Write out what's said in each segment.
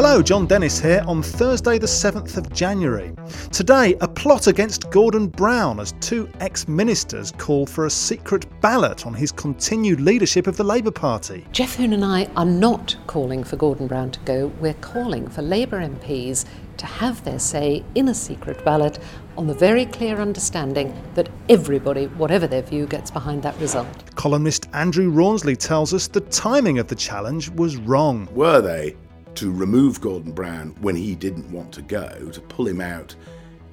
Hello, Jon Dennis here on Thursday, the 7th of January. Today, a plot against Gordon Brown as two ex ministers call for a secret ballot on his continued leadership of the Labour Party. Geoff Hoon and I are not calling for Gordon Brown to go, we're calling for Labour MPs to have their say in a secret ballot on the very clear understanding that everybody, whatever their view, gets behind that result. Columnist Andrew Rawnsley tells us the timing of the challenge was wrong. Were they to remove Gordon Brown when he didn't want to go, to pull him out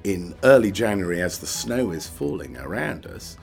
in early January as the snow is falling around us,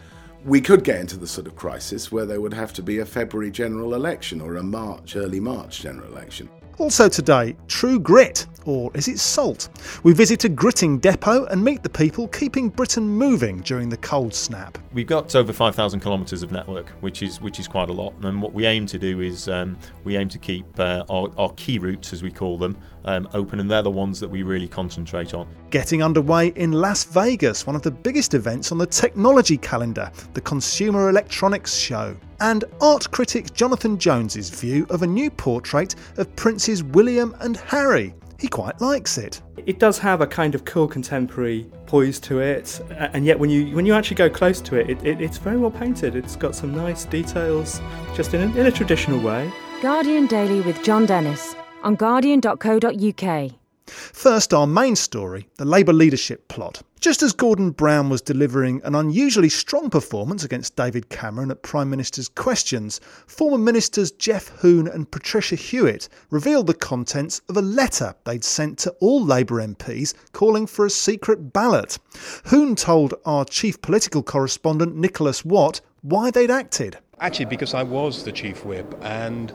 we could get into the sort of crisis where there would have to be a February general election or a March, early March general election. Also today, True Grit, or is it salt? We visit a gritting depot and meet the people keeping Britain moving during the cold snap. We've got over 5,000 kilometres of network, which is which is quite a lot. And what we aim to do is um, we aim to keep uh, our, our, key routes, as we call them, um, open, and they're the ones that we really concentrate on. Getting underway in Las Vegas, one of the biggest events on the technology calendar, the Consumer Electronics Show and art critic Jonathan Jones's view of a new portrait of Princes William and Harry. He quite likes it. It does have a kind of cool contemporary poise to it, and yet when you when you actually go close to it, it, it it's very well painted. It's got some nice details, just in a, in a traditional way. Guardian Daily with Jon Dennis on guardian.co.uk. First, our main story the Labour leadership plot. Just as Gordon Brown was delivering an unusually strong performance against David Cameron at Prime Minister's questions, former ministers Geoff Hoon and Patricia Hewitt revealed the contents of a letter they'd sent to all Labour MPs calling for a secret ballot. Hoon told our chief political correspondent Nicholas Watt why they'd acted. Actually, because I was the chief whip, and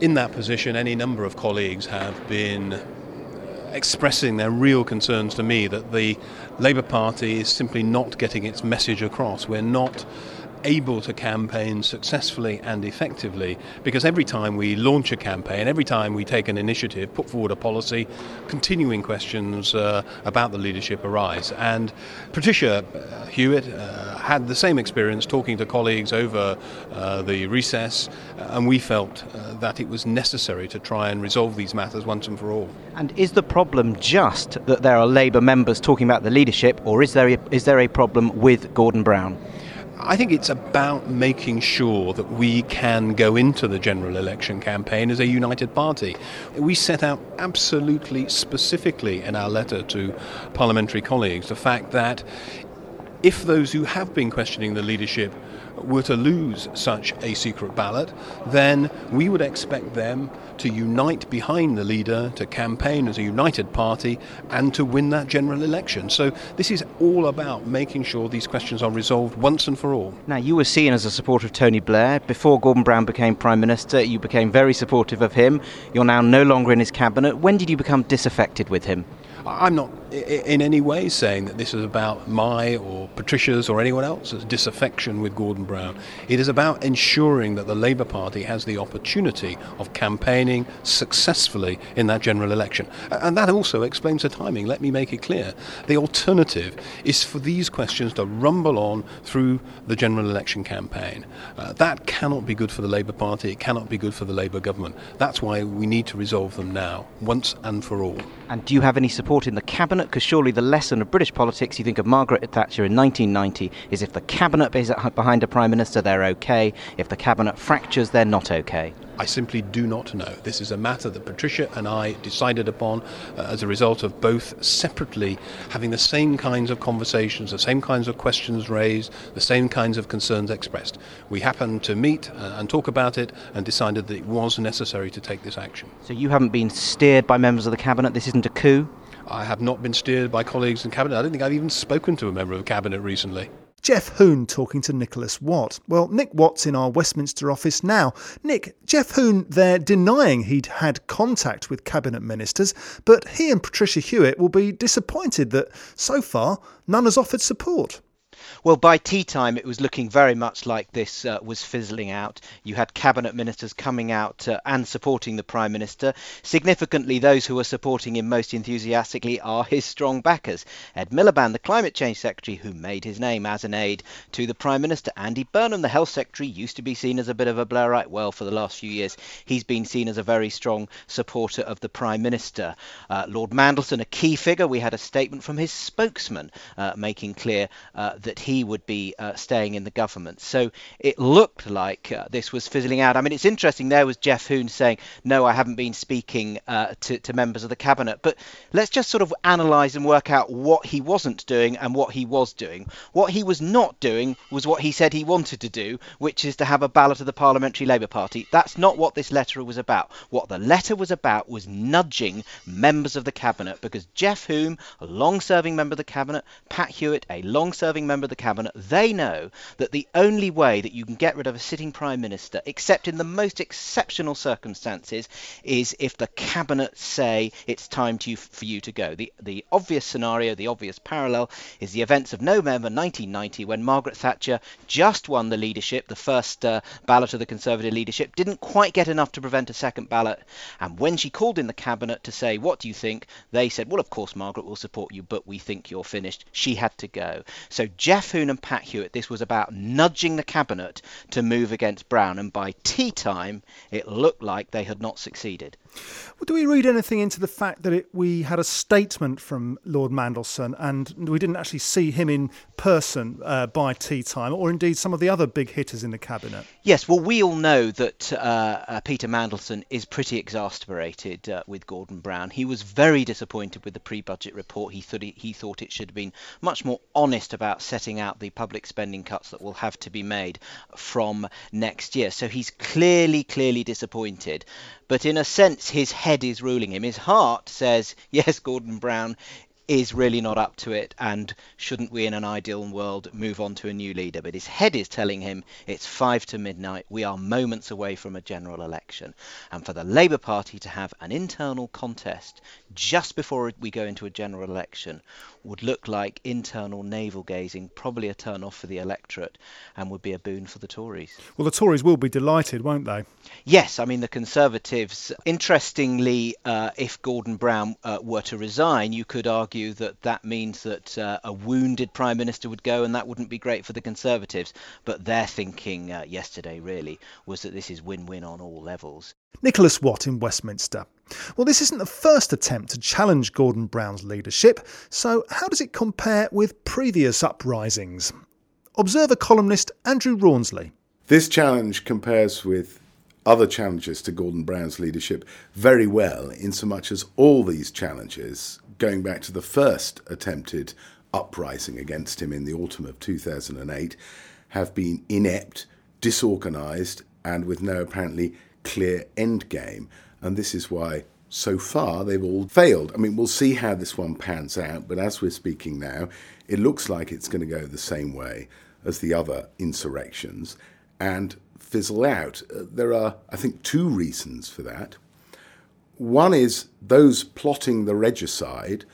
in that position, any number of colleagues have been expressing their real concerns to me that the Labour Party is simply not getting its message across. We're not able to campaign successfully and effectively because every time we launch a campaign, every time we take an initiative, put forward a policy, continuing questions uh, about the leadership arise. And Patricia uh, Hewitt uh, had the same experience talking to colleagues over uh, the recess, uh, and we felt uh, that it was necessary to try and resolve these matters once and for all. And is the problem just that there are Labour members talking about the leadership, or is there a, is there a problem with Gordon Brown? I think it's about making sure that we can go into the general election campaign as a united party. We set out absolutely specifically in our letter to parliamentary colleagues the fact that if those who have been questioning the leadership were to lose such a secret ballot, then we would expect them to unite behind the leader, to campaign as a united party, and to win that general election. So this is all about making sure these questions are resolved once and for all. Now, you were seen as a supporter of Tony Blair. Before Gordon Brown became Prime Minister, you became very supportive of him. You're now no longer in his cabinet. When did you become disaffected with him? I'm not in any way saying that this is about my or Patricia's or anyone else's disaffection with Gordon Brown. It is about ensuring that the Labour Party has the opportunity of campaigning successfully in that general election. And that also explains the timing. Let me make it clear. The alternative is for these questions to rumble on through the general election campaign. Uh, that cannot be good for the Labour Party. It cannot be good for the Labour government. That's why we need to resolve them now, once and for all. And do you have any support? support in the cabinet? Because surely the lesson of British politics, you think of Margaret Thatcher in 1990, is if the cabinet is behind a prime minister, they're okay. If the cabinet fractures, they're not okay. I simply do not know. This is a matter that Patricia and I decided upon uh, as a result of both separately having the same kinds of conversations, the same kinds of questions raised, the same kinds of concerns expressed. We happened to meet uh, and talk about it and decided that it was necessary to take this action. So you haven't been steered by members of the cabinet? This isn't a coup? I have not been steered by colleagues in cabinet. I don't think I've even spoken to a member of cabinet recently. Geoff Hoon talking to Nicholas Watt. Well, Nick Watt's in our Westminster office now. Nick, Geoff Hoon there denying he'd had contact with cabinet ministers, but he and Patricia Hewitt will be disappointed that so far none has offered support. Well, by tea time, it was looking very much like this uh, was fizzling out. You had cabinet ministers coming out uh, and supporting the Prime Minister. Significantly, those who are supporting him most enthusiastically are his strong backers. Ed Miliband, the Climate Change Secretary, who made his name as an aide to the Prime Minister. Andy Burnham, the Health Secretary, used to be seen as a bit of a Blairite. Well, for the last few years, he's been seen as a very strong supporter of the Prime Minister. Uh, Lord Mandelson, a key figure, we had a statement from his spokesman uh, making clear uh, that he would be uh, staying in the government. So it looked like uh, this was fizzling out. I mean, it's interesting. There was Geoff Hoon saying, "No, I haven't been speaking uh, to, to members of the cabinet." But let's just sort of analyse and work out what he wasn't doing and what he was doing. What he was not doing was what he said he wanted to do, which is to have a ballot of the Parliamentary Labour Party. That's not what this letter was about. What the letter was about was nudging members of the cabinet because Geoff Hoon, a long-serving member of the cabinet, Pat Hewitt, a long-serving member of the cabinet, they know that the only way that you can get rid of a sitting prime minister, except in the most exceptional circumstances, is if the cabinet say it's time for you to go. The the obvious scenario, the obvious parallel, is the events of November 1990 when Margaret Thatcher just won the leadership, the first uh, ballot of the Conservative leadership, didn't quite get enough to prevent a second ballot, and when she called in the cabinet to say, "What do you think?" they said, "Well, of course, Margaret will support you, but we think you're finished." She had to go. So Geoff Hoon and Pat Hewitt, this was about nudging the cabinet to move against Brown, and by tea time, it looked like they had not succeeded. Well, do we read anything into the fact that it, we had a statement from Lord Mandelson and we didn't actually see him in person uh, by tea time, or indeed some of the other big hitters in the cabinet? Yes, well, we all know that uh, uh, Peter Mandelson is pretty exasperated uh, with Gordon Brown. He was very disappointed with the pre-budget report. He thought he, he thought it should have been much more honest about setting out the public spending cuts that will have to be made from next year. So he's clearly, clearly disappointed but in a sense his head is ruling him. His heart says, yes, Gordon Brown is really not up to it and shouldn't we in an ideal world move on to a new leader but his head is telling him it's 5 to midnight we are moments away from a general election and for the labour party to have an internal contest just before we go into a general election would look like internal navel gazing, probably a turn off for the electorate, and would be a boon for the Tories. Well, the Tories will be delighted, won't they? Yes, I mean, the Conservatives, interestingly, uh, if Gordon Brown uh, were to resign, you could argue that that means that uh, a wounded Prime Minister would go, and that wouldn't be great for the Conservatives. But their thinking uh, yesterday, really, was that this is win win on all levels. Nicholas Watt in Westminster. Well, this isn't the first attempt to challenge Gordon Brown's leadership, so how does it compare with previous uprisings? Observer columnist Andrew Rawnsley. This challenge compares with other challenges to Gordon Brown's leadership very well, in so much as all these challenges, going back to the first attempted uprising against him in the autumn of 2008, have been inept, disorganised, and with no apparently clear end game. And this is why so far they've all failed. I mean, we'll see how this one pans out, but as we're speaking now, it looks like it's going to go the same way as the other insurrections and fizzle out. Uh, there are, I think, two reasons for that. One is those plotting the regicide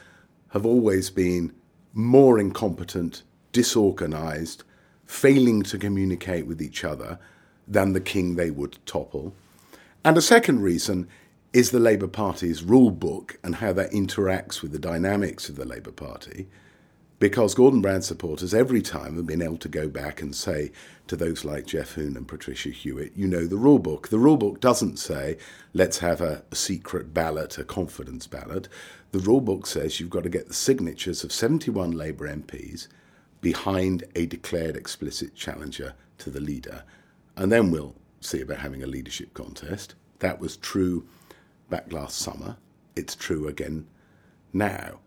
have always been more incompetent, disorganized, failing to communicate with each other than the king they would topple. And a second reason is the Labour Party's rule book and how that interacts with the dynamics of the Labour Party. Because Gordon Brown supporters every time have been able to go back and say to those like Geoff Hoon and Patricia Hewitt, you know the rule book. The rule book doesn't say, let's have a, a secret ballot, a confidence ballot. The rule book says you've got to get the signatures of 71 Labour MPs behind a declared explicit challenger to the leader. And then we'll see about having a leadership contest. That was true back last summer. It's true again now.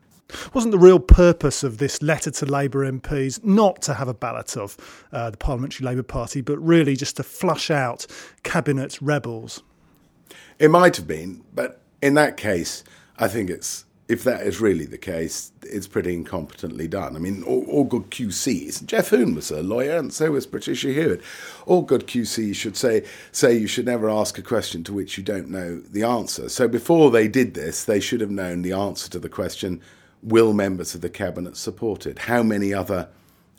Wasn't the real purpose of this letter to Labour MPs not to have a ballot of uh, the Parliamentary Labour Party, but really just to flush out cabinet rebels? It might have been, but in that case, I think it's if that is really the case, it's pretty incompetently done. I mean, all, all, good QCs. Geoff Hoon was a lawyer, and so was Patricia Hewitt. All good QCs should say say you should never ask a question to which you don't know the answer. So before they did this, they should have known the answer to the question: Will members of the cabinet support it? How many other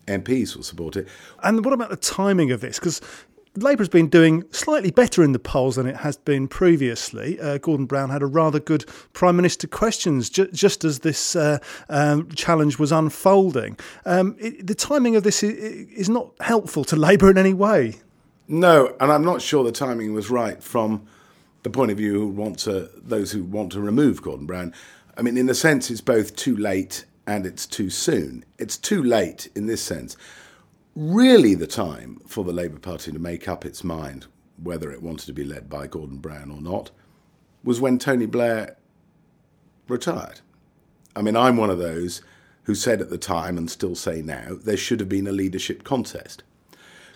MPs will support it. And what about the timing of this? Because Labour's been doing slightly better in the polls than it has been previously. Uh, Gordon Brown had a rather good Prime Minister questions ju- just as this uh, um, challenge was unfolding. Um, it, the timing of this is, is not helpful to Labour in any way. No, and I'm not sure the timing was right from the point of view who want to those who want to remove Gordon Brown. I mean, in a sense, it's both too late and it's too soon. It's too late in this sense. Really, the time for the Labour Party to make up its mind whether it wanted to be led by Gordon Brown or not was when Tony Blair retired. I mean, I'm one of those who said at the time and still say now there should have been a leadership contest.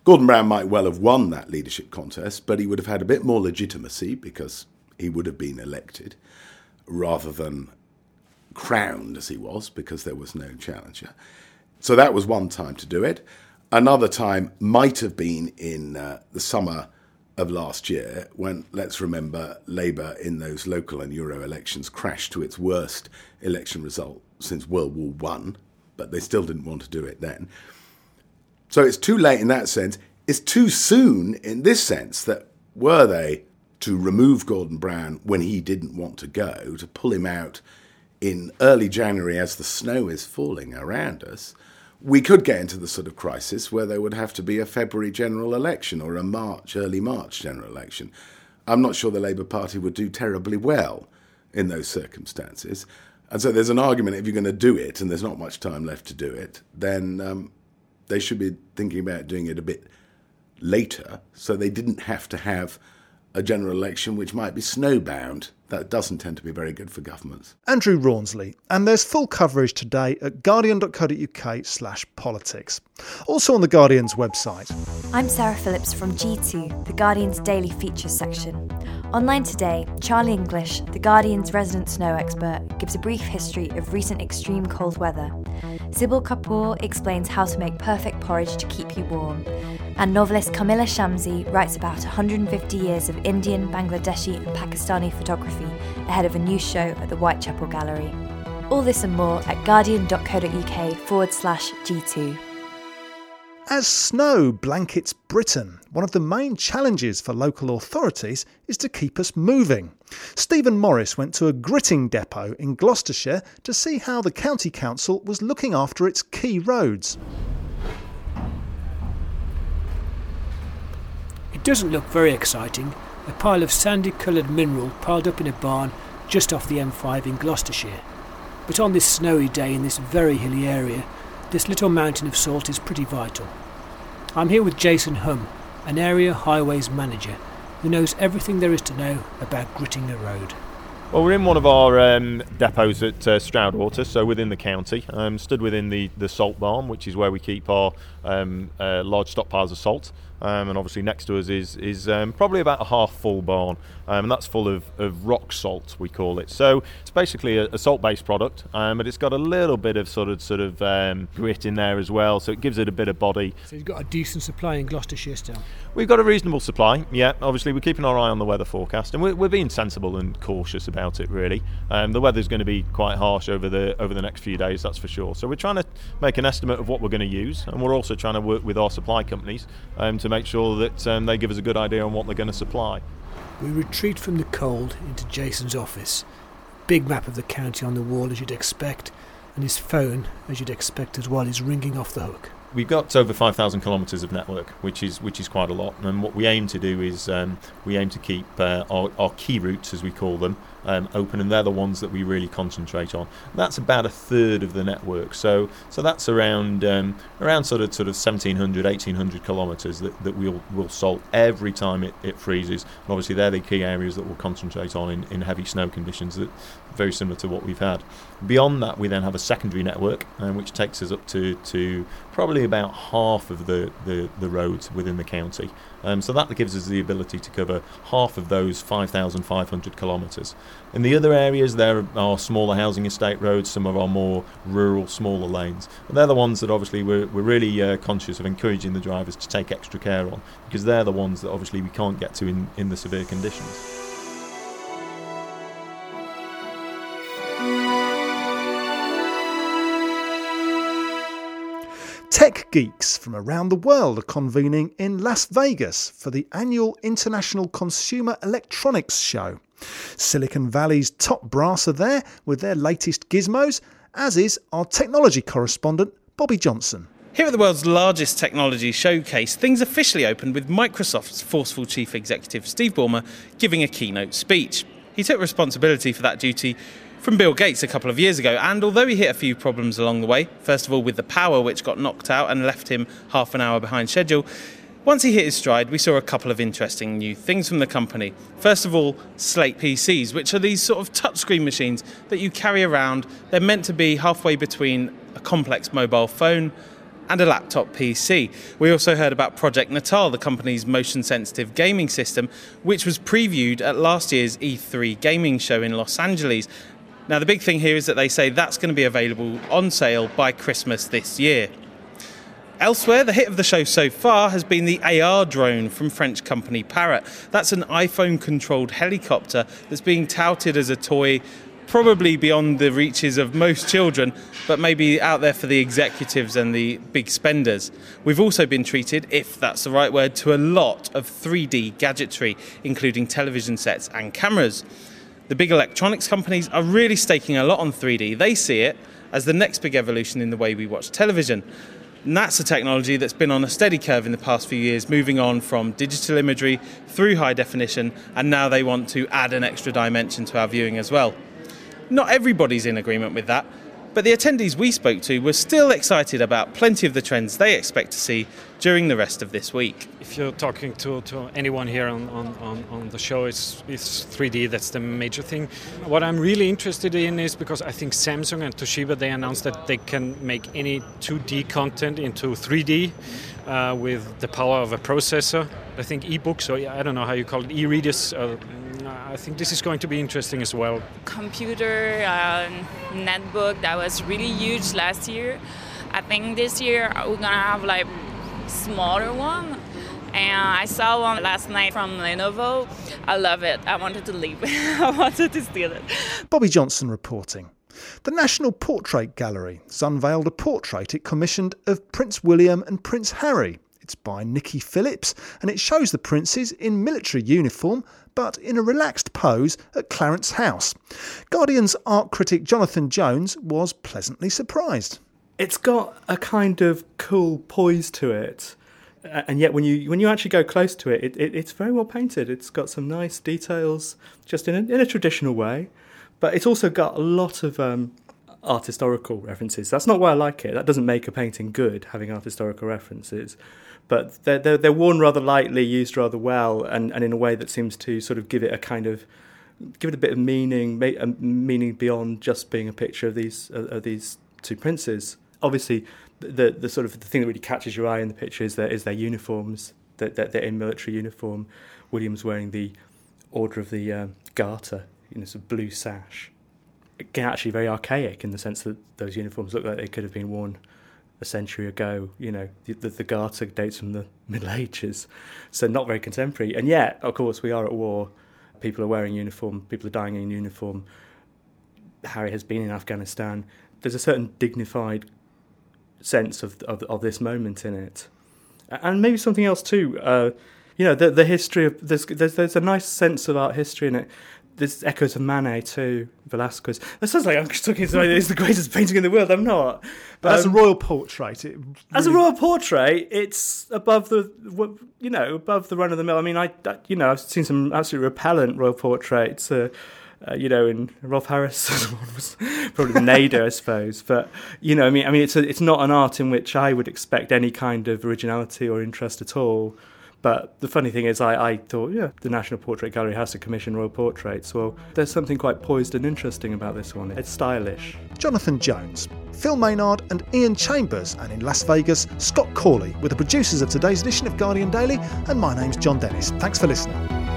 Gordon Brown might well have won that leadership contest, but he would have had a bit more legitimacy because he would have been elected rather than crowned as he was because there was no challenger. So that was one time to do it. Another time might have been in uh, the summer of last year when, let's remember, Labour in those local and Euro elections crashed to its worst election result since World War One, but they still didn't want to do it then. So it's too late in that sense. It's too soon in this sense that were they to remove Gordon Brown when he didn't want to go, to pull him out in early January as the snow is falling around us, we could get into the sort of crisis where there would have to be a February general election or a March, early March general election. I'm not sure the Labour Party would do terribly well in those circumstances. And so there's an argument if you're going to do it and there's not much time left to do it, then um, they should be thinking about doing it a bit later so they didn't have to have a general election which might be snowbound. That doesn't tend to be very good for governments. Andrew Rawnsley, and there's full coverage today at guardian.co.uk slash politics. Also on the Guardian's website. I'm Sarah Phillips from G2, the Guardian's daily features section. Online today, Charlie English, the Guardian's resident snow expert, gives a brief history of recent extreme cold weather. Sybil Kapoor explains how to make perfect porridge to keep you warm. And novelist Kamila Shamsie writes about 150 years of Indian, Bangladeshi, and Pakistani photography ahead of a new show at the Whitechapel Gallery. All this and more at guardian.co.uk forward slash G2. As snow blankets Britain, one of the main challenges for local authorities is to keep us moving. Stephen Morris went to a gritting depot in Gloucestershire to see how the County Council was looking after its key roads. It doesn't look very exciting. A pile of sandy coloured mineral piled up in a barn just off the M5 in Gloucestershire. But on this snowy day in this very hilly area, this little mountain of salt is pretty vital. I'm here with Jason Hum, an area highways manager who knows everything there is to know about gritting a road. Well, we're in one of our um, depots at uh, Stroudwater, so within the county, um, stood within the, the salt barn, which is where we keep our um, uh, large stockpiles of salt. Um, and obviously next to us is is um, probably about a half full barn, um, and that's full of, of rock salt we call it. So it's basically a, a salt-based product, um, but it's got a little bit of sort of sort of um, grit in there as well, so it gives it a bit of body. So you've got a decent supply in Gloucestershire still. We've got a reasonable supply, yeah. Obviously, we're keeping our eye on the weather forecast, and we're, we're being sensible and cautious about it. Really, um, the weather's going to be quite harsh over the over the next few days, that's for sure. So we're trying to make an estimate of what we're going to use, and we're also trying to work with our supply companies um, to make sure that um, they give us a good idea on what they're going to supply. We retreat from the cold into Jason's office. Big map of the county on the wall, as you'd expect, and his phone, as you'd expect as well, is ringing off the hook. We've got over 5,000 kilometres of network, which is which is quite a lot. And what we aim to do is um, we aim to keep uh, our, our key routes, as we call them, um, open, and they're the ones that we really concentrate on. That's about a third of the network. So so that's around um, around sort of sort of 1,700, 1,800 kilometres that, that we'll will salt every time it, it freezes. And obviously, they're the key areas that we'll concentrate on in, in heavy snow conditions. That very similar to what we've had. Beyond that, we then have a secondary network, um, which takes us up to, to probably about half of the, the, the roads within the county. Um, so that gives us the ability to cover half of those 5,500 kilometres. In the other areas, there are smaller housing estate roads, some of our more rural, smaller lanes. And they're the ones that obviously we're, we're really uh, conscious of encouraging the drivers to take extra care on, because they're the ones that obviously we can't get to in, in the severe conditions. Tech geeks from around the world are convening in Las Vegas for the annual International Consumer Electronics Show. Silicon Valley's top brass are there with their latest gizmos, as is our technology correspondent, Bobbie Johnson. Here at the world's largest technology showcase, things officially opened with Microsoft's forceful chief executive Steve Ballmer giving a keynote speech. He took responsibility for that duty from Bill Gates a couple of years ago, and although he hit a few problems along the way, first of all with the power which got knocked out and left him half an hour behind schedule, once he hit his stride, we saw a couple of interesting new things from the company. First of all, Slate PCs, which are these sort of touchscreen machines that you carry around. They're meant to be halfway between a complex mobile phone and a laptop PC. We also heard about Project Natal, the company's motion sensitive gaming system, which was previewed at last year's E3 gaming show in Los Angeles. Now, the big thing here is that they say that's going to be available on sale by Christmas this year. Elsewhere, the hit of the show so far has been the AR drone from French company Parrot. That's an iPhone controlled helicopter that's being touted as a toy probably beyond the reaches of most children, but maybe out there for the executives and the big spenders. We've also been treated, if that's the right word, to a lot of 3D gadgetry, including television sets and cameras. The big electronics companies are really staking a lot on 3D. They see it as the next big evolution in the way we watch television. And that's a technology that's been on a steady curve in the past few years, moving on from digital imagery through high definition, and now they want to add an extra dimension to our viewing as well. Not everybody's in agreement with that, but the attendees we spoke to were still excited about plenty of the trends they expect to see during the rest of this week. If you're talking to, to anyone here on, on, on, the show, it's, it's 3D, that's the major thing. What I'm really interested in is because I think Samsung and Toshiba, they announced that they can make any 2D content into 3D uh, with the power of a processor. I think ebooks, or I don't know how you call it, e-readers, uh, I think this is going to be interesting as well. Computer uh, netbook that was really huge last year. I think this year we're gonna have like smaller one. And I saw one last night from Lenovo. I love it. I wanted to leave. I wanted to steal it. Bobbie Johnson reporting. The National Portrait Gallery has unveiled a portrait it commissioned of Prince William and Prince Harry. It's by Nicky Philipps and it shows the princes in military uniform but in a relaxed pose at Clarence House. Guardian's art critic Jonathan Jones was pleasantly surprised. It's got a kind of cool poise to it. And yet, when you when you actually go close to it, it, it it's very well painted. It's got some nice details, just in a, in a traditional way, but it's also got a lot of um, art historical references. That's not why I like it. That doesn't make a painting good, having art historical references but they're, they're, they're worn rather lightly, used rather well, and, and in a way that seems to sort of give it a kind of give it a bit of meaning, a meaning beyond just being a picture of these of these two princes. Obviously, the the sort of the thing that really catches your eye in the picture is their is their uniforms. That they're, they're, in military uniform. William's wearing the Order of the um, Garter, you know, sort of blue sash. Actually very archaic in the sense that those uniforms look like they could have been worn a century ago. You know, the, the, the Garter dates from the Middle Ages, so not very contemporary. And yet, of course, we are at war. People are wearing uniform. People are dying in uniform. Harry has been in Afghanistan. There's a certain dignified sense of of, of this moment in it, and maybe something else too. Uh, you know, the the history of there's, there's there's a nice sense of art history in it there's echoes of Manet too, Velasquez. That sounds like I'm talking to about it's the greatest painting in the world. I'm not. But um, as a um, royal portrait, it really... as a royal portrait, it's above the you know above the run of the mill. I mean, I, you know I've seen some absolutely repellent royal portraits. Uh, uh, you know, in Rolf Harris was probably the nadir, I suppose. But you know, I mean, I mean, it's a, it's not an art in which I would expect any kind of originality or interest at all. But the funny thing is, I, I thought, yeah, the National Portrait Gallery has to commission royal portraits. Well, there's something quite poised and interesting about this one. It's stylish. Jonathan Jones, Phil Maynard, and Ian Chambers, and in Las Vegas, Scott Corley, with the producers of today's edition of Guardian Daily. And my name's Jon Dennis. Thanks for listening.